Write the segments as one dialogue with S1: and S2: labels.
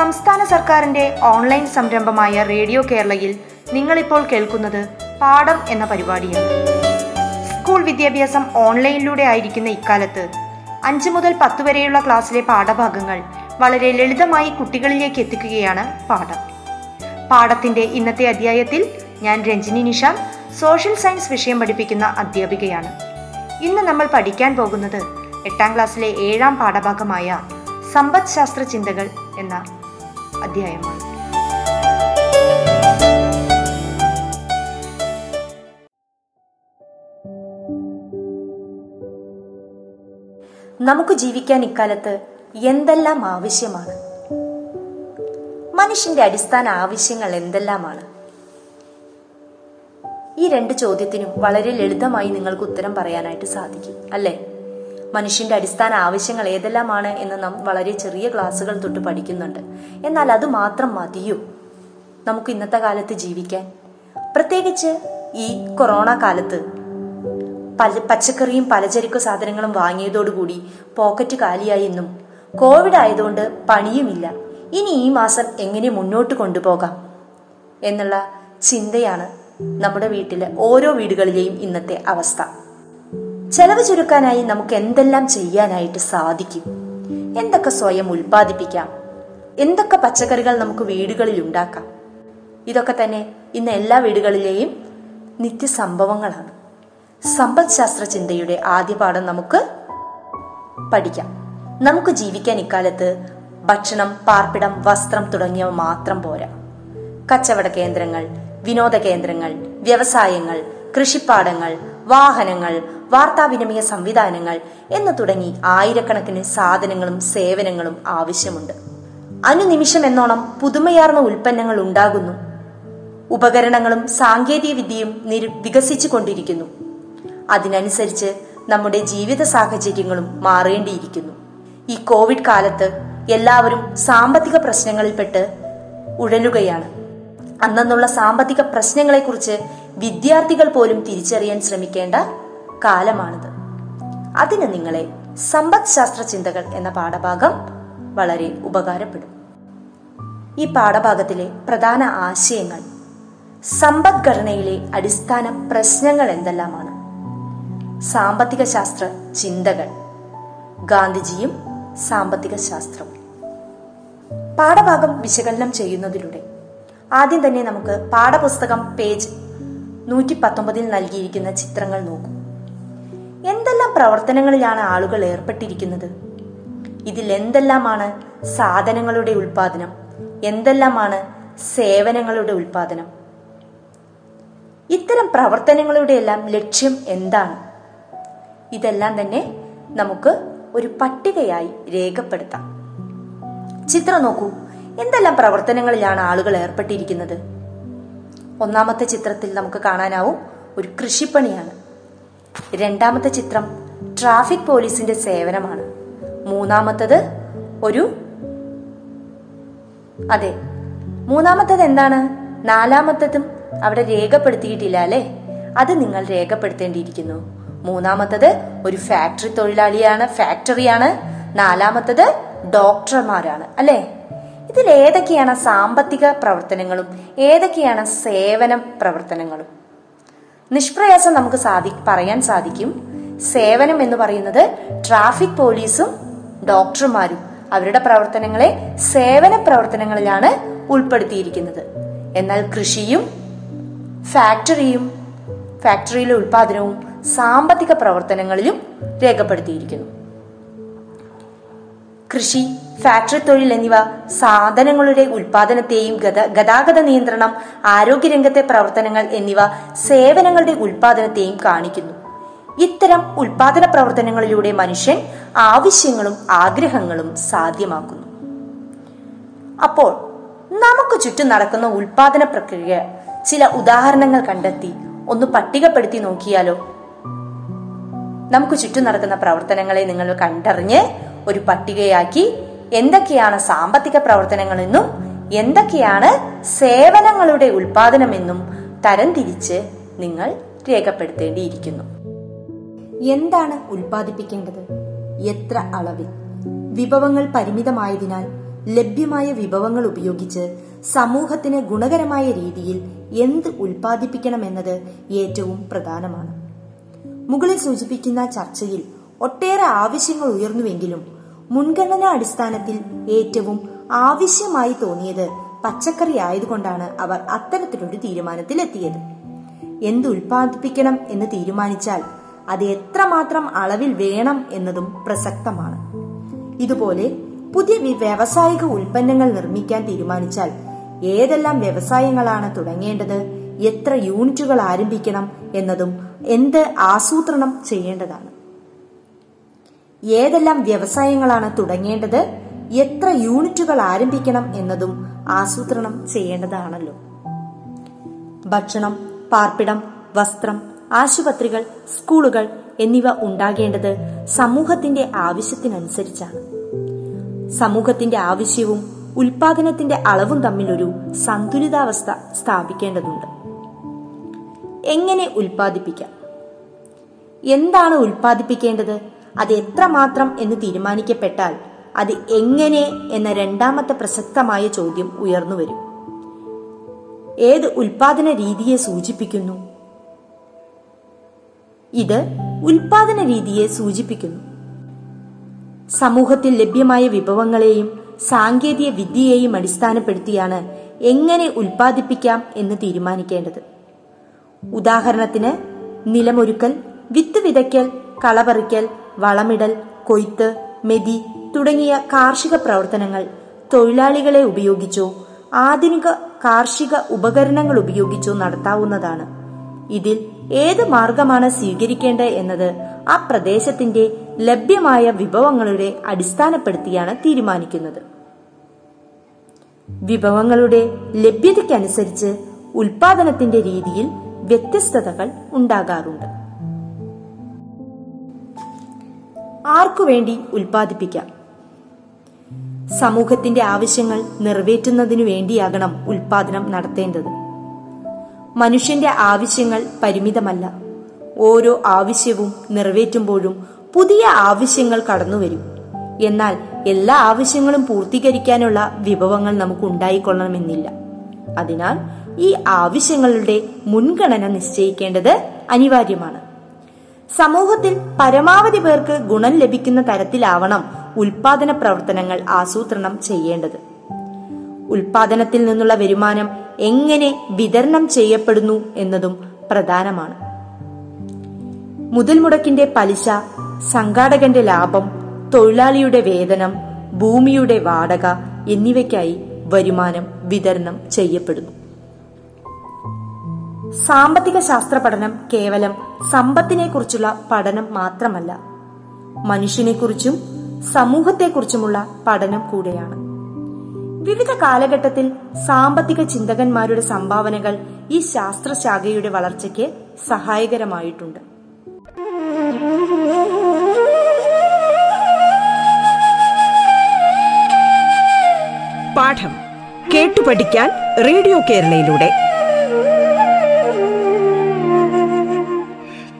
S1: സംസ്ഥാന സർക്കാരിന്റെ ഓൺലൈൻ സംരംഭമായ റേഡിയോ കേരളയിൽ നിങ്ങളിപ്പോൾ കേൾക്കുന്നത് പാഠം എന്ന പരിപാടിയാണ്. സ്കൂൾ വിദ്യാഭ്യാസം ഓൺലൈനിലൂടെ ആയിരിക്കുന്ന ഇക്കാലത്ത് അഞ്ച് മുതൽ പത്ത് വരെയുള്ള ക്ലാസ്സിലെ പാഠഭാഗങ്ങൾ വളരെ ലളിതമായി കുട്ടികളിലേക്ക് എത്തിക്കുകയാണ് പാഠം. പാഠത്തിന്റെ ഇന്നത്തെ അധ്യായത്തിൽ ഞാൻ രഞ്ജിനി നിഷാം സോഷ്യൽ സയൻസ് വിഷയം പഠിപ്പിക്കുന്ന അധ്യാപികയാണ്. ഇന്ന് നമ്മൾ പഠിക്കാൻ പോകുന്നത് എട്ടാം ക്ലാസ്സിലെ ഏഴാം പാഠഭാഗമായ സമ്പദ് ശാസ്ത്ര ചിന്തകൾ എന്ന അധ്യായമാണ്. നമുക്ക് ജീവിക്കാൻ ഇക്കാലത്ത് എന്തെല്ലാം ആവശ്യമാണ്? മനുഷ്യന്റെ അടിസ്ഥാന ആവശ്യങ്ങൾ എന്തെല്ലാമാണ്? ഈ രണ്ട് ചോദ്യത്തിനും വളരെ ലളിതമായി നിങ്ങൾക്ക് ഉത്തരം പറയാനായിട്ട് സാധിക്കും അല്ലേ? മനുഷ്യന്റെ അടിസ്ഥാന ആവശ്യങ്ങൾ ഏതെല്ലാമാണ് എന്ന് നാം വളരെ ചെറിയ ക്ലാസ്സുകൾ തൊട്ട് പഠിക്കുന്നുണ്ട്. എന്നാൽ അത് മാത്രം മതിയോ? നമുക്ക് ഇന്നത്തെ കാലത്ത് ജീവിക്കാൻ. പ്രത്യേകിച്ച് ഈ കൊറോണ കാലത്ത് പല പച്ചക്കറിയും പലചരക്ക് സാധനങ്ങളും വാങ്ങിയതോടുകൂടി പോക്കറ്റ് കാലിയായി എന്നും കോവിഡ് ആയതുകൊണ്ട് പണിയുമില്ല. ഇനി ഈ മാസം എങ്ങനെ മുന്നോട്ട് കൊണ്ടുപോകാം എന്നുള്ള ചിന്തയാണ് നമ്മുടെ വീട്ടിലെ ഓരോ വീടുകളിലെയും ഇന്നത്തെ അവസ്ഥ. ചെലവ് ചുരുക്കാനായി നമുക്ക് എന്തെല്ലാം ചെയ്യാനായിട്ട് സാധിക്കും? എന്തൊക്കെ സ്വയം ഉൽപ്പാദിപ്പിക്കാം? എന്തൊക്കെ പച്ചക്കറികൾ നമുക്ക് വീടുകളിൽ ഉണ്ടാക്കാം? ഇതൊക്കെ തന്നെ ഇന്ന് എല്ലാ വീടുകളിലെയും നിത്യസംഭവങ്ങളാണ്. സമ്പദ് ശാസ്ത്ര ചിന്തയുടെ ആദ്യ പാഠം നമുക്ക് പഠിക്കാം. നമുക്ക് ജീവിക്കാൻ ഇക്കാലത്ത് ഭക്ഷണം പാർപ്പിടം വസ്ത്രം തുടങ്ങിയവ മാത്രം പോരാ. കച്ചവട കേന്ദ്രങ്ങൾ വിനോദ കേന്ദ്രങ്ങൾ വ്യവസായങ്ങൾ കൃഷിപ്പാടങ്ങൾ വാഹനങ്ങൾ വാർത്താവിനിമയ സംവിധാനങ്ങൾ എന്ന് തുടങ്ങി ആയിരക്കണക്കിന് സാധനങ്ങളും സേവനങ്ങളും ആവശ്യമുണ്ട്. അനുനിമിഷം എന്നോണം പുതുമയാർന്ന ഉൽപ്പന്നങ്ങൾ ഉണ്ടാകുന്നു. ഉപകരണങ്ങളും സാങ്കേതിക വിദ്യയും വികസിച്ചു കൊണ്ടിരിക്കുന്നു അതിനനുസരിച്ച് നമ്മുടെ ജീവിത സാഹചര്യങ്ങളും മാറേണ്ടിയിരിക്കുന്നു. ഈ കോവിഡ് കാലത്ത് എല്ലാവരും സാമ്പത്തിക പ്രശ്നങ്ങളിൽപ്പെട്ട് ഉഴലുകയാണ്. അന്നുള്ള സാമ്പത്തിക പ്രശ്നങ്ങളെക്കുറിച്ച് വിദ്യാർത്ഥികൾ പോലും തിരിച്ചറിയാൻ ശ്രമിക്കേണ്ട കാലമാണിത്. അതിന് നിങ്ങളെ സമ്പദ്ശാസ്ത്ര ചിന്തകൾ എന്ന പാഠഭാഗം വളരെ ഉപകാരപ്പെടും. ഈ പാഠഭാഗത്തിലെ പ്രധാന ആശയങ്ങൾ സമ്പദ്ഘടനയിലെ അടിസ്ഥാന പ്രശ്നങ്ങൾ എന്തെല്ലാമാണ്? സാമ്പത്തിക ശാസ്ത്ര ചിന്തകൾ ഗാന്ധിജിയും സാമ്പത്തിക ശാസ്ത്രവും. പാഠഭാഗം വിശകലനം ചെയ്യുന്നതിലൂടെ ആദ്യം തന്നെ നമുക്ക് പാഠപുസ്തകം പേജ് നൂറ്റി പത്തൊമ്പതിൽ നൽകിയിരിക്കുന്ന ചിത്രങ്ങൾ നോക്കൂ. എന്തെല്ലാം പ്രവർത്തനങ്ങളിലാണ് ആളുകൾ ഏർപ്പെട്ടിരിക്കുന്നത്? ഇതിൽ എന്തെല്ലാമാണ് സാധനങ്ങളുടെ ഉൽപാദനം? എന്തെല്ലാമാണ് സേവനങ്ങളുടെ ഉൽപാദനം? ഇത്തരം പ്രവർത്തനങ്ങളുടെ എല്ലാം ലക്ഷ്യം എന്താണ്? ഇതെല്ലാം തന്നെ നമുക്ക് ഒരു പട്ടികയായി രേഖപ്പെടുത്താം. ചിത്രം നോക്കൂ. എന്തെല്ലാം പ്രവർത്തനങ്ങളിലാണ് ആളുകൾ ഏർപ്പെട്ടിരിക്കുന്നത്? ഒന്നാമത്തെ ചിത്രത്തിൽ നമുക്ക് കാണാനാവും ഒരു കൃഷിപ്പണിയാണ്. രണ്ടാമത്തെ ചിത്രം ട്രാഫിക് പോലീസിന്റെ സേവനമാണ്. മൂന്നാമത്തത് ഒരു അതെ മൂന്നാമത്തത് എന്താണ്? നാലാമത്തതും അവിടെ രേഖപ്പെടുത്തിയിട്ടില്ല അല്ലേ? അത് നിങ്ങൾ രേഖപ്പെടുത്തേണ്ടിയിരിക്കുന്നു. മൂന്നാമത്തത് ഒരു ഫാക്ടറി തൊഴിലാളിയാണ് ഫാക്ടറിയാണ്. നാലാമത്തത് ഡോക്ടർമാരാണ് അല്ലെ? ഇതിൽ ഏതൊക്കെയാണ് സാമ്പത്തിക പ്രവർത്തനങ്ങളും? ഏതൊക്കെയാണ് സേവന പ്രവർത്തനങ്ങളും? നിഷ്പ്രയാസം നമുക്ക് സാധി പറയാൻ സാധിക്കും. സേവനം എന്ന് പറയുന്നത് ട്രാഫിക് പോലീസും ഡോക്ടർമാരും അവരുടെ പ്രവർത്തനങ്ങളെ സേവന പ്രവർത്തനങ്ങളിലാണ് ഉൾപ്പെടുത്തിയിരിക്കുന്നത്. എന്നാൽ കൃഷിയും ഫാക്ടറിയും ഫാക്ടറിയിലെ ഉൽപാദനവും സാമ്പത്തിക പ്രവർത്തനങ്ങളിലും രേഖപ്പെടുത്തിയിരിക്കുന്നു. കൃഷി ഫാക്ടറി തൊഴിൽ എന്നിവ സാധനങ്ങളുടെ ഉൽപാദനത്തെയും ഗതാഗത നിയന്ത്രണം ആരോഗ്യരംഗത്തെ പ്രവർത്തനങ്ങൾ എന്നിവ സേവനങ്ങളുടെ ഉൽപാദനത്തെയും കാണിക്കുന്നു. ഇത്തരം ഉൽപാദന പ്രവർത്തനങ്ങളിലൂടെ മനുഷ്യൻ ആവശ്യങ്ങളും ആഗ്രഹങ്ങളും സാധ്യമാക്കുന്നു. അപ്പോൾ നമുക്ക് ചുറ്റും നടക്കുന്ന ഉൽപാദന പ്രക്രിയ ചില ഉദാഹരണങ്ങൾ കണ്ടെത്തി ഒന്ന് പട്ടികപ്പെടുത്തി നോക്കിയാലോ? നമുക്ക് ചുറ്റും നടക്കുന്ന പ്രവർത്തനങ്ങളെ നിങ്ങൾ കണ്ടറിഞ്ഞ് ഒരു പട്ടികയാക്കി എന്തൊക്കെയാണ് സാമ്പത്തിക പ്രവർത്തനങ്ങളെന്നും എന്തൊക്കെയാണ് സേവനങ്ങളുടെ ഉൽപാദനമെന്നും തരംതിരിച്ച് നിങ്ങൾ രേഖപ്പെടുത്തേണ്ടിയിരിക്കുന്നു. എന്താണ് ഉൽപ്പാദിപ്പിക്കേണ്ടത് എത്ര അളവിൽ? വിഭവങ്ങൾ പരിമിതമായതിനാൽ ലഭ്യമായ വിഭവങ്ങൾ ഉപയോഗിച്ച് സമൂഹത്തിന് ഗുണകരമായ രീതിയിൽ എന്ത് ഉൽപ്പാദിപ്പിക്കണമെന്നത് ഏറ്റവും പ്രധാനമാണ്. മുകളിൽ സൂചിപ്പിക്കുന്ന ചർച്ചയിൽ ഒട്ടേറെ ആവശ്യങ്ങൾ ഉയർന്നുവെങ്കിലും മുൻഗണനാ അടിസ്ഥാനത്തിൽ ഏറ്റവും ആവശ്യമായി തോന്നിയത് പച്ചക്കറി ആയതുകൊണ്ടാണ് അവർ അത്തരത്തിലൊരു തീരുമാനത്തിലെത്തിയത്. എന്ത് ഉൽപ്പാദിപ്പിക്കണം എന്ന് തീരുമാനിച്ചാൽ അത് എത്രമാത്രം അളവിൽ വേണം എന്നതും പ്രസക്തമാണ്. ഇതുപോലെ പുതിയ വ്യാവസായിക ഉൽപ്പന്നങ്ങൾ നിർമ്മിക്കാൻ തീരുമാനിച്ചാൽ ഏതെല്ലാം വ്യവസായങ്ങളാണ് തുടങ്ങേണ്ടത് എത്ര യൂണിറ്റുകൾ ആരംഭിക്കണം എന്നതും എന്ത് ആസൂത്രണം ചെയ്യേണ്ടതാണ്. ഏതെല്ലാം വ്യവസായങ്ങളാണ് തുടങ്ങേണ്ടത് എത്ര യൂണിറ്റുകൾ ആരംഭിക്കണം എന്നതും ആസൂത്രണം ചെയ്യേണ്ടതാണല്ലോ. ഭക്ഷണം പാർപ്പിടം വസ്ത്രം ആശുപത്രികൾ സ്കൂളുകൾ എന്നിവ ഉണ്ടാകേണ്ടത് സമൂഹത്തിന്റെ ആവശ്യത്തിനനുസരിച്ചാണ്. സമൂഹത്തിന്റെ ആവശ്യവും ഉൽപാദനത്തിന്റെ അളവും തമ്മിലൊരു സന്തുലിതാവസ്ഥ സ്ഥാപിക്കേണ്ടതുണ്ട്. എങ്ങനെ ഉൽപ്പാദിപ്പിക്കാം? എന്താണ് ഉൽപ്പാദിപ്പിക്കേണ്ടത്? അത് എത്രമാത്രം എന്ന് തീരുമാനിക്കപ്പെട്ടാൽ അത് എങ്ങനെ എന്ന രണ്ടാമത്തെ പ്രസക്തമായ ചോദ്യം ഉയർന്നു വരും. ഏത് ഉൽപാദന രീതിയെ സൂചിപ്പിക്കുന്നു? ഇത് ഉൽപാദന രീതിയെ സൂചിപ്പിക്കുന്നു. സമൂഹത്തിൽ ലഭ്യമായ വിഭവങ്ങളെയും സാങ്കേതിക വിദ്യയെയും അടിസ്ഥാനപ്പെടുത്തിയാണ് എങ്ങനെ ഉൽപ്പാദിപ്പിക്കാം എന്ന് തീരുമാനിക്കേണ്ടത്. ഉദാഹരണത്തിന് നിലമൊരുക്കൽ വിത്ത് വിതയ്ക്കൽ കളപറിക്കൽ വളമിടൽ കൊയ്ത്ത് മെതി തുടങ്ങിയ കാർഷിക പ്രവർത്തനങ്ങൾ തൊഴിലാളികളെ ഉപയോഗിച്ചോ ആധുനിക കാർഷിക ഉപകരണങ്ങൾ ഉപയോഗിച്ചോ നടത്താവുന്നതാണ്. ഇതിൽ ഏത് മാർഗമാണ് സ്വീകരിക്കേണ്ടത് എന്നത് ആ പ്രദേശത്തിന്റെ ലഭ്യമായ വിഭവങ്ങളുടെ അടിസ്ഥാനപ്പെടുത്തിയാണ് തീരുമാനിക്കുന്നത്. വിഭവങ്ങളുടെ ലഭ്യതയ്ക്കനുസരിച്ച് ഉൽപാദനത്തിന്റെ രീതിയിൽ വ്യത്യസ്തതകൾ ഉണ്ടാകാറുണ്ട്. ആർക്കു വേണ്ടി ഉൽപ്പാദിപ്പിക്കാം? സമൂഹത്തിന്റെ ആവശ്യങ്ങൾ നിറവേറ്റുന്നതിനു വേണ്ടിയാകണം ഉൽപാദനം നടത്തേണ്ടത്. മനുഷ്യന്റെ ആവശ്യങ്ങൾ പരിമിതമല്ല. ഓരോ ആവശ്യവും നിറവേറ്റുമ്പോഴും പുതിയ ആവശ്യങ്ങൾ കടന്നുവരും. എന്നാൽ എല്ലാ ആവശ്യങ്ങളും പൂർത്തീകരിക്കാനുള്ള വിഭവങ്ങൾ നമുക്ക് ഉണ്ടായിക്കൊള്ളണമെന്നില്ല അതിനാൽ ഈ ആവശ്യങ്ങളുടെ മുൻഗണന നിശ്ചയിക്കേണ്ടത് അനിവാര്യമാണ്. സമൂഹത്തിൽ പരമാവധി പേർക്ക് ഗുണം ലഭിക്കുന്ന തരത്തിലാവണം ഉൽപാദന പ്രവർത്തനങ്ങൾ ആസൂത്രണം ചെയ്യേണ്ടത്. ഉൽപാദനത്തിൽ നിന്നുള്ള വരുമാനം എങ്ങനെ വിതരണം ചെയ്യപ്പെടുന്നു എന്നതും പ്രധാനമാണ്. മുതൽ മുടക്കിന്റെ പലിശ സംഘാടകന്റെ ലാഭം തൊഴിലാളിയുടെ വേതനം ഭൂമിയുടെ വാടക എന്നിവയ്ക്കായി വരുമാനം വിതരണം ചെയ്യപ്പെടുന്നു. സാമ്പത്തിക ശാസ്ത്ര പഠനം കേവലം സമ്പത്തിനെ കുറിച്ചുള്ള പഠനം മാത്രമല്ല. മനുഷ്യനെക്കുറിച്ചും സമൂഹത്തെക്കുറിച്ചുമുള്ള പഠനം കൂടെയാണ്. വിവിധ കാലഘട്ടത്തിൽ സാമ്പത്തിക ചിന്തകന്മാരുടെ സംഭാവനകൾ ഈ ശാസ്ത്രശാഖയുടെ വളർച്ചയ്ക്ക് സഹായകരമായിട്ടുണ്ട്.
S2: പാഠം കേട്ടു പഠിക്കാൻ റേഡിയോ കേരളയിലൂടെ.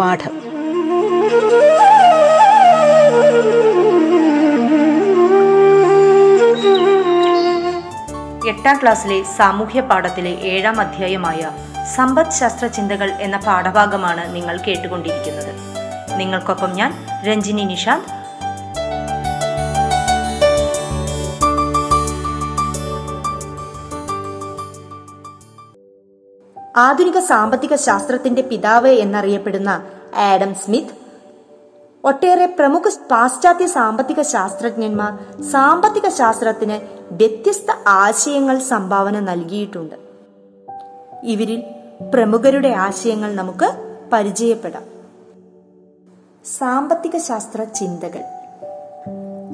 S2: പാഠം.
S1: എട്ടാം ക്ലാസ്സിലെ സാമൂഹ്യ പാഠത്തിലെ ഏഴാം അധ്യായമായ സമ്പദ് ശാസ്ത്ര ചിന്തകൾ എന്ന പാഠഭാഗമാണ് നിങ്ങൾ കേട്ടുകൊണ്ടിരിക്കുന്നത്. നിങ്ങൾക്കൊപ്പം ഞാൻ രഞ്ജിനി നിഷാന്ത് ആധുനിക സാമ്പത്തിക ശാസ്ത്രത്തിന്റെ പിതാവ് എന്നറിയപ്പെടുന്ന ആഡം സ്മിത്ത് ഒട്ടേറെ പ്രമുഖ പാശ്ചാത്യ സാമ്പത്തിക ശാസ്ത്രജ്ഞന്മാർ സാമ്പത്തിക ശാസ്ത്രത്തിന് വ്യത്യസ്ത ആശയങ്ങൾ സംഭാവന നൽകിയിട്ടുണ്ട്. ഇവരിൽ പ്രമുഖരുടെ ആശയങ്ങൾ നമുക്ക് പരിചയപ്പെടാം. സാമ്പത്തിക ശാസ്ത്ര ചിന്തകൾ.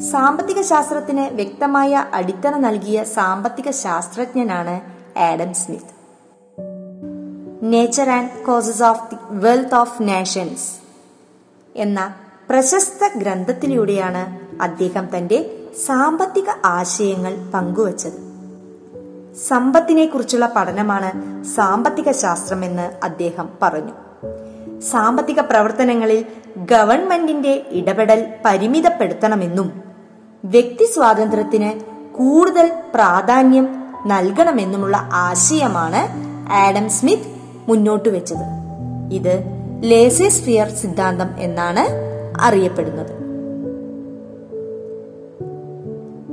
S1: സാമ്പത്തിക ശാസ്ത്രത്തിന് വ്യക്തമായ അടിത്തറ നൽകിയ സാമ്പത്തിക ശാസ്ത്രജ്ഞനാണ് Adam Smith. Nature and Causes of the Wealth of Nations എന്ന പ്രശസ്ത ഗ്രന്ഥത്തിലൂടെയാണ് അദ്ദേഹം തന്റെ സാമ്പത്തിക ആശയങ്ങൾ പങ്കുവച്ചത്. സമ്പത്തിനെ കുറിച്ചുള്ള പഠനമാണ് സാമ്പത്തിക ശാസ്ത്രമെന്ന് അദ്ദേഹം പറഞ്ഞു. സാമ്പത്തിക പ്രവർത്തനങ്ങളിൽ ഗവൺമെന്റിന്റെ ഇടപെടൽ പരിമിതപ്പെടുത്തണമെന്നും വ്യക്തി സ്വാതന്ത്ര്യത്തിന് കൂടുതൽ പ്രാധാന്യം നൽകണമെന്നുമുള്ള ആശയമാണ് ആഡം സ്മിത്ത് മുന്നോട്ട് വെച്ചത്. ഇത് ലേസേസ്ഫിയർ സിദ്ധാന്തം എന്നാണ് അറിയപ്പെടുന്നത്.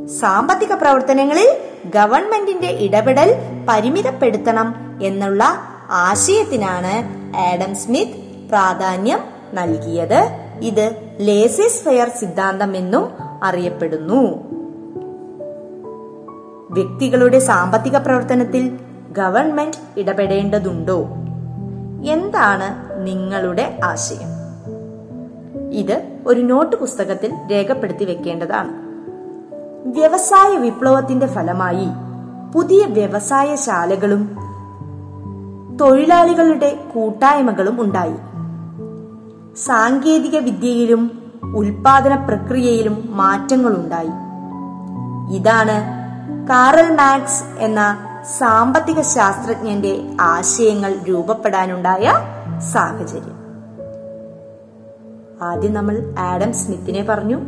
S1: സാമ്പത്തിക പ്രവർത്തനങ്ങളിൽ ഗവൺമെന്റിന്റെ ഇടപെടൽ പരിമിതപ്പെടുത്തണം എന്നുള്ള ആശയത്തിനാണ് ആഡം സ്മിത്ത് പ്രാധാന്യം നൽകിയത്. ഇത് ലേസിസ് ഫെയർ സിദ്ധാന്തം എന്നും അറിയപ്പെടുന്നു. വ്യക്തികളുടെ സാമ്പത്തിക പ്രവർത്തനത്തിൽ ഗവൺമെന്റ് ഇടപെടേണ്ടതുണ്ടോ? എന്താണ് നിങ്ങളുടെ ആശയം? ഇത് ഒരു നോട്ട് പുസ്തകത്തിൽ രേഖപ്പെടുത്തി വെക്കേണ്ടതാണ്. വ്യവസായ വിപ്ലവത്തിന്റെ ഫലമായി പുതിയ വ്യവസായശാലകളും തൊഴിലാളികളുടെ കൂട്ടായ്മകളും ഉണ്ടായി. സാങ്കേതിക വിദ്യയിലും ഉൽപാദന പ്രക്രിയയിലും മാറ്റങ്ങളുണ്ടായി. ഇതാണ് കാറൽ മാക്സ് എന്ന സാമ്പത്തിക ശാസ്ത്രജ്ഞന്റെ ആശയങ്ങൾ രൂപപ്പെടാനുണ്ടായ സാഹചര്യം. ആദ്യം നമ്മൾ ആഡം സ്മിത്തിനെ പറഞ്ഞു.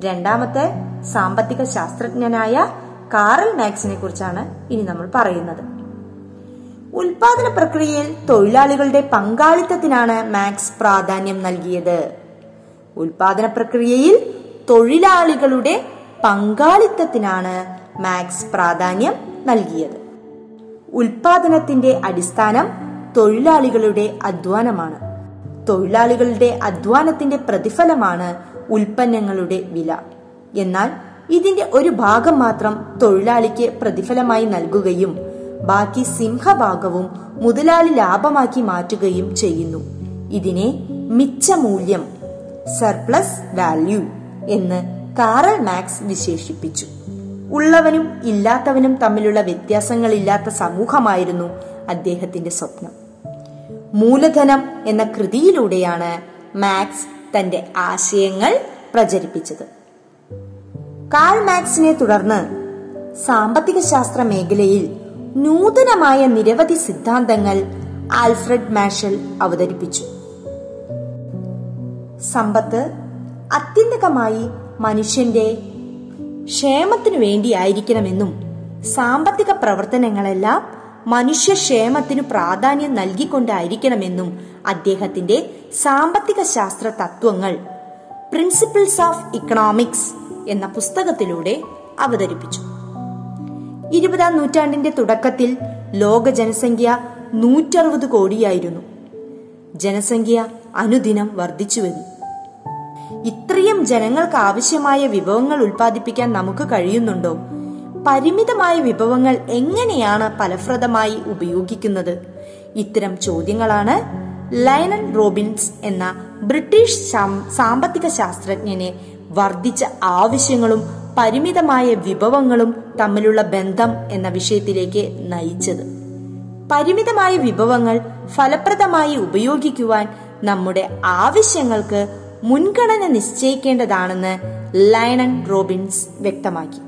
S1: രണ്ടാമത്തെ സാമ്പത്തിക ശാസ്ത്രജ്ഞനായ കാറൽ മാക്സിനെ കുറിച്ചാണ് ഇനി നമ്മൾ പറയുന്നത്. ഉൽപാദന പ്രക്രിയയിൽ തൊഴിലാളികളുടെ പങ്കാളിത്തത്തിനാണ് മാക്സ് പ്രാധാന്യം നൽകിയത്. ഉൽപാദന പ്രക്രിയയിൽ തൊഴിലാളികളുടെ പങ്കാളിത്തത്തിനാണ് മാക്സ് പ്രാധാന്യം നൽകിയത്. ഉൽപാദനത്തിന്റെ അടിസ്ഥാനം തൊഴിലാളികളുടെ അധ്വാനമാണ്. തൊഴിലാളികളുടെ അധ്വാനത്തിന്റെ പ്രതിഫലമാണ് ഉൽപ്പന്നങ്ങളുടെ വില. എന്നാൽ ഇതിന്റെ ഒരു ഭാഗം മാത്രം തൊഴിലാളിക്ക് പ്രതിഫലമായി നൽകുകയും ബാക്കി സിംഹഭാഗവും മുതലാളി ലാഭമാക്കി മാറ്റുകയും ചെയ്യുന്നു. ഇതിനെ മിച്ചമൂല്യം സർപ്ലസ് വാല്യൂ എന്ന് കാറൽ മാക്സ് വിശേഷിപ്പിച്ചു. ഉള്ളവനും ഇല്ലാത്തവനും തമ്മിലുള്ള വ്യത്യാസങ്ങളില്ലാത്ത സമൂഹമായിരുന്നു അദ്ദേഹത്തിന്റെ സ്വപ്നം. മൂലധനം എന്ന കൃതിയിലൂടെയാണ് മാക്സ് തന്റെ ആശയങ്ങൾ പ്രചരിപ്പിച്ചത്. കാൾ മാക്സിനെ തുടർന്ന് സാമ്പത്തിക ശാസ്ത്ര മേഖലയിൽ നൂതനമായ നിരവധി സിദ്ധാന്തങ്ങൾ ആൽഫ്രഡ് മാഷൽ അവതരിപ്പിച്ചു. സമ്പത്ത് അത്യന്തകമായി മനുഷ്യന്റെ ക്ഷേമത്തിനു വേണ്ടിയായിരിക്കണമെന്നും സാമ്പത്തിക പ്രവർത്തനങ്ങളെല്ലാം മനുഷ്യ ക്ഷേമത്തിനു പ്രാധാന്യം നൽകിക്കൊണ്ടായിരിക്കണമെന്നും അദ്ദേഹത്തിന്റെ സാമ്പത്തിക ശാസ്ത്ര തത്വങ്ങൾ പ്രിൻസിപ്പിൾസ് ഓഫ് ഇക്കണോമിക്സ് എന്ന പുസ്തകത്തിലൂടെ അവതരിപ്പിച്ചു. ഇരുപതാം നൂറ്റാണ്ടിന്റെ തുടക്കത്തിൽ ലോക ജനസംഖ്യ നൂറ്ററുപത് കോടിയായിരുന്നു. ജനസംഖ്യ അനുദിനം വർദ്ധിച്ചു വന്നു. ഇത്രയും ജനങ്ങൾക്ക് ആവശ്യമായ വിഭവങ്ങൾ ഉൽപ്പാദിപ്പിക്കാൻ നമുക്ക് കഴിയുന്നുണ്ടോ? പരിമിതമായ വിഭവങ്ങൾ എങ്ങനെയാണ് ഫലപ്രദമായി ഉപയോഗിക്കുന്നത്? ഇത്തരം ചോദ്യങ്ങളാണ് ലൈനൻ റോബിൻസ് എന്ന ബ്രിട്ടീഷ് സാമ്പത്തിക ശാസ്ത്രജ്ഞനെ വർദ്ധിച്ച ആവശ്യങ്ങളും പരിമിതമായ വിഭവങ്ങളും തമ്മിലുള്ള ബന്ധം എന്ന വിഷയത്തിലേക്ക് നയിച്ചത്. പരിമിതമായ വിഭവങ്ങൾ ഫലപ്രദമായി ഉപയോഗിക്കുവാൻ നമ്മുടെ ആവശ്യങ്ങൾക്ക് മുൻഗണന നിശ്ചയിക്കേണ്ടതാണെന്ന് ലയണൻ റോബിൻസ് വ്യക്തമാക്കി.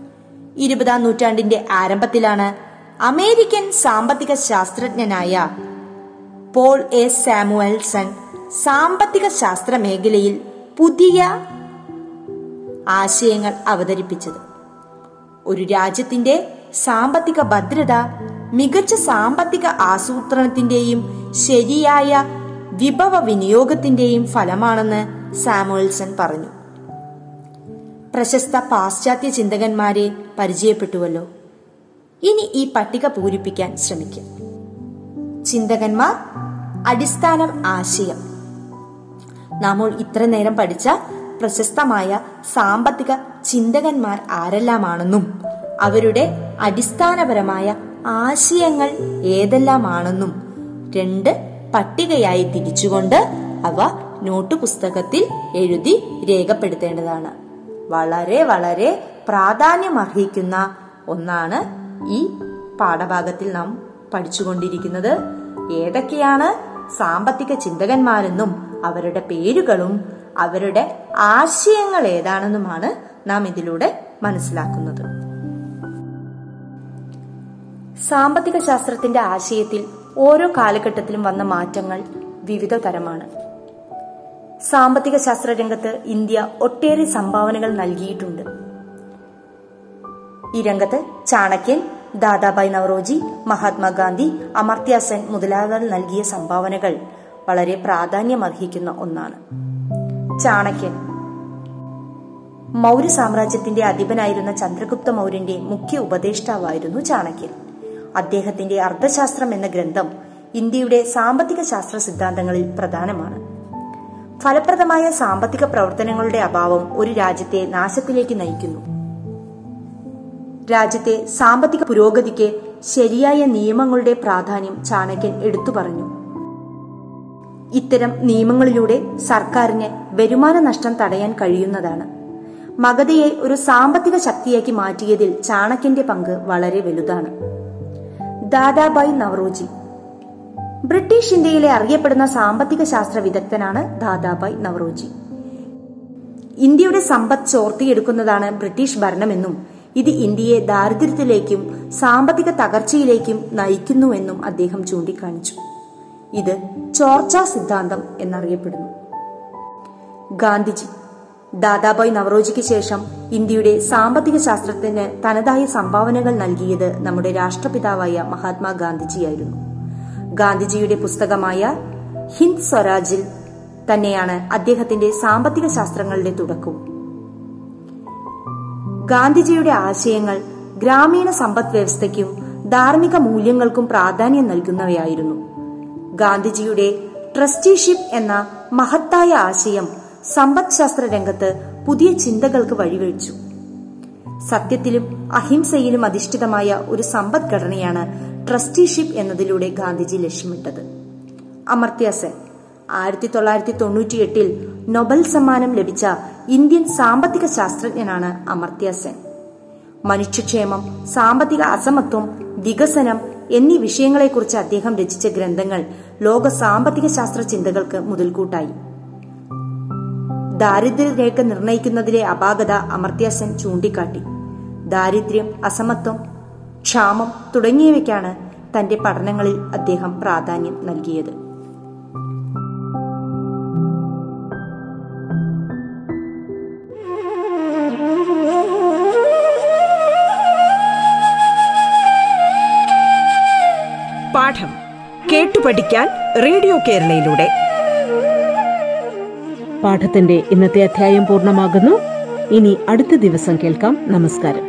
S1: ഇരുപതാം നൂറ്റാണ്ടിന്റെ ആരംഭത്തിലാണ് അമേരിക്കൻ സാമ്പത്തിക ശാസ്ത്രജ്ഞനായ പോൾ എ സാമുവൽസൺ സാമ്പത്തിക ശാസ്ത്ര മേഖലയിൽ പുതിയ ആശയങ്ങൾ അവതരിപ്പിച്ചത്. ഒരു രാജ്യത്തിന്റെ സാമ്പത്തിക ഭദ്രത മികച്ച സാമ്പത്തിക ആസൂത്രണത്തിന്റെയും ശരിയായ വിഭവ വിനിയോഗത്തിന്റെയും ഫലമാണെന്ന് സാമുവൽസൺ പറഞ്ഞു. പ്രശസ്ത പാശ്ചാത്യ ചിന്തകന്മാരെ പരിചയപ്പെട്ടുവല്ലോ. ഇനി ഈ പട്ടിക പൂരിപ്പിക്കാൻ ശ്രമിക്കും. ചിന്തകന്മാർ അടിസ്ഥാനം ആശയം. നമ്മൾ ഇത്ര നേരം പഠിച്ച പ്രശസ്തമായ സാമ്പത്തിക ചിന്തകന്മാർ ആരെല്ലാമാണെന്നും അവരുടെ അടിസ്ഥാനപരമായ ആശയങ്ങൾ ഏതെല്ലാമാണെന്നും രണ്ട് പട്ടികയായി തിരിച്ചുകൊണ്ട് അവ നോട്ട് പുസ്തകത്തിൽ എഴുതി രേഖപ്പെടുത്തേണ്ടതാണ്. വളരെ വളരെ പ്രാധാന്യമർഹിക്കുന്ന ഒന്നാണ് ഈ പാഠഭാഗത്തിൽ നാം പഠിച്ചുകൊണ്ടിരിക്കുന്നത്. ഏതൊക്കെയാണ് സാമ്പത്തിക ചിന്തകന്മാരെന്നും അവരുടെ പേരുകളും അവരുടെ ആശയങ്ങൾ ഏതാണെന്നുമാണ് നാം ഇതിലൂടെ മനസ്സിലാക്കുന്നത്. സാമ്പത്തിക ശാസ്ത്രത്തിന്റെ ആശയത്തിൽ ഓരോ കാലഘട്ടത്തിലും വന്ന മാറ്റങ്ങൾ വിവിധ തരമാണ്. സാമ്പത്തിക ശാസ്ത്ര രംഗത്ത് ഇന്ത്യ ഒട്ടേറെ സംഭാവനകൾ നൽകിയിട്ടുണ്ട്. ഈ രംഗത്ത് ചാണക്യൻ ദാദാബായ് നവറോജി മഹാത്മാഗാന്ധി അമർത്യ സെൻ മുതലായവർ നൽകിയ സംഭാവനകൾ വളരെ പ്രാധാന്യമർഹിക്കുന്ന ഒന്നാണ്. ചാണക്യൻ. മൗര്യ സാമ്രാജ്യത്തിന്റെ അധിപനായിരുന്ന ചന്ദ്രഗുപ്ത മൗര്യന്റെ മുഖ്യ ഉപദേഷ്ടാവായിരുന്നു ചാണക്യൻ. അദ്ദേഹത്തിന്റെ അർത്ഥശാസ്ത്രം എന്ന ഗ്രന്ഥം ഇന്ത്യയുടെ സാമ്പത്തിക ശാസ്ത്ര സിദ്ധാന്തങ്ങളിൽ പ്രധാനമാണ്. ഫലപ്രദമായ സാമ്പത്തിക പ്രവർത്തനങ്ങളുടെ അഭാവം ഒരു രാജ്യത്തെ നാശത്തിലേക്ക് നയിക്കുന്നു. രാജ്യത്തെ സാമ്പത്തിക പുരോഗതിക്ക് ശരിയായ നിയമങ്ങളുടെ പ്രാധാന്യം ചാണക്യൻ എടുത്തു പറഞ്ഞു. ഇത്തരം നിയമങ്ങളിലൂടെ സർക്കാരിന് വരുമാന നഷ്ടം തടയാൻ കഴിയുന്നതാണ്. മഗധയെ ഒരു സാമ്പത്തിക ശക്തിയാക്കി മാറ്റിയതിൽ ചാണക്യന്റെ പങ്ക് വളരെ വലുതാണ്. ദാദാബായ് നവറോജി ബ്രിട്ടീഷ് ഇന്ത്യയിലെ അറിയപ്പെടുന്ന സാമ്പത്തിക ശാസ്ത്ര വിദഗ്ധനാണ് ദാദാബായ് നവറോജി. ഇന്ത്യയുടെ സമ്പത്ത് ചോർത്തിയെടുക്കുന്നതാണ് ബ്രിട്ടീഷ് ഭരണമെന്നും ഇത് ഇന്ത്യയെ ദാരിദ്ര്യത്തിലേക്കും സാമ്പത്തിക തകർച്ചയിലേക്കും നയിക്കുന്നുവെന്നും അദ്ദേഹം ചൂണ്ടിക്കാണിച്ചു. ഇത് ചോർച്ചാ സിദ്ധാന്തം എന്നറിയപ്പെടുന്നു. ഗാന്ധിജി ദാദാബായ് നവറോജിക്ക് ശേഷം ഇന്ത്യയുടെ സാമ്പത്തിക ശാസ്ത്രത്തിന് തനതായ സംഭാവനകൾ നൽകിയത് നമ്മുടെ രാഷ്ട്രപിതാവായ മഹാത്മാഗാന്ധിജിയായിരുന്നു ഗാന്ധിജിയുടെ പുസ്തകമായ ഹിന്ദ് സ്വരാജിൽ തന്നെയാണ് അദ്ദേഹത്തിന്റെ സാമ്പത്തിക ശാസ്ത്രങ്ങളുടെ തുടക്കം. ഗാന്ധിജിയുടെ ആശയങ്ങൾ ഗ്രാമീണ സമ്പദ് വ്യവസ്ഥയ്ക്കും ധാർമ്മിക മൂല്യങ്ങൾക്കും പ്രാധാന്യം നൽകുന്നവയായിരുന്നു. ഗാന്ധിജിയുടെ ട്രസ്റ്റിഷിപ്പ് എന്ന മഹത്തായ ആശയം സമ്പദ് ശാസ്ത്ര രംഗത്ത് പുതിയ ചിന്തകൾക്ക് വഴിവെച്ചു സത്യത്തിലും അഹിംസയിലും അധിഷ്ഠിതമായ ഒരു സമ്പദ്ഘടനയാണ് ട്രസ്റ്റിഷിപ്പ് എന്നതിലൂടെ ഗാന്ധിജി ലക്ഷ്യമിട്ടത്. അമർത്യാസൻ സെൻ ആയിരത്തി തൊള്ളായിരത്തി തൊണ്ണൂറ്റി എട്ടിൽ നൊബൽ സമ്മാനം ലഭിച്ച ഇന്ത്യൻ സാമ്പത്തിക ശാസ്ത്രജ്ഞനാണ് അമർത്യ സെൻ. മനുഷ്യക്ഷേമം സാമ്പത്തിക അസമത്വം വികസനം എന്നീ വിഷയങ്ങളെക്കുറിച്ച് അദ്ദേഹം രചിച്ച ഗ്രന്ഥങ്ങൾ ലോക സാമ്പത്തിക ശാസ്ത്ര ചിന്തകൾക്ക് മുതൽക്കൂട്ടായി. ദാരിദ്ര്യരേഖ നിർണയിക്കുന്നതിലെ അപാകത അമർത്യാസൻ ചൂണ്ടിക്കാട്ടി. ദാരിദ്ര്യം അസമത്വം ക്ഷാമം തുടങ്ങിയവയ്ക്കാണ് തന്റെ പഠനങ്ങളിൽ അദ്ദേഹം പ്രാധാന്യം നൽകിയത്.
S2: പാഠം കേട്ടു പഠിക്കാൻ റേഡിയോ കേരളയിലൂടെ.
S3: പാഠത്തിന്റെ ഇന്നത്തെ അധ്യായം പൂർണമാകുന്നു. ഇനി അടുത്ത ദിവസം കേൾക്കാം. നമസ്കാരം.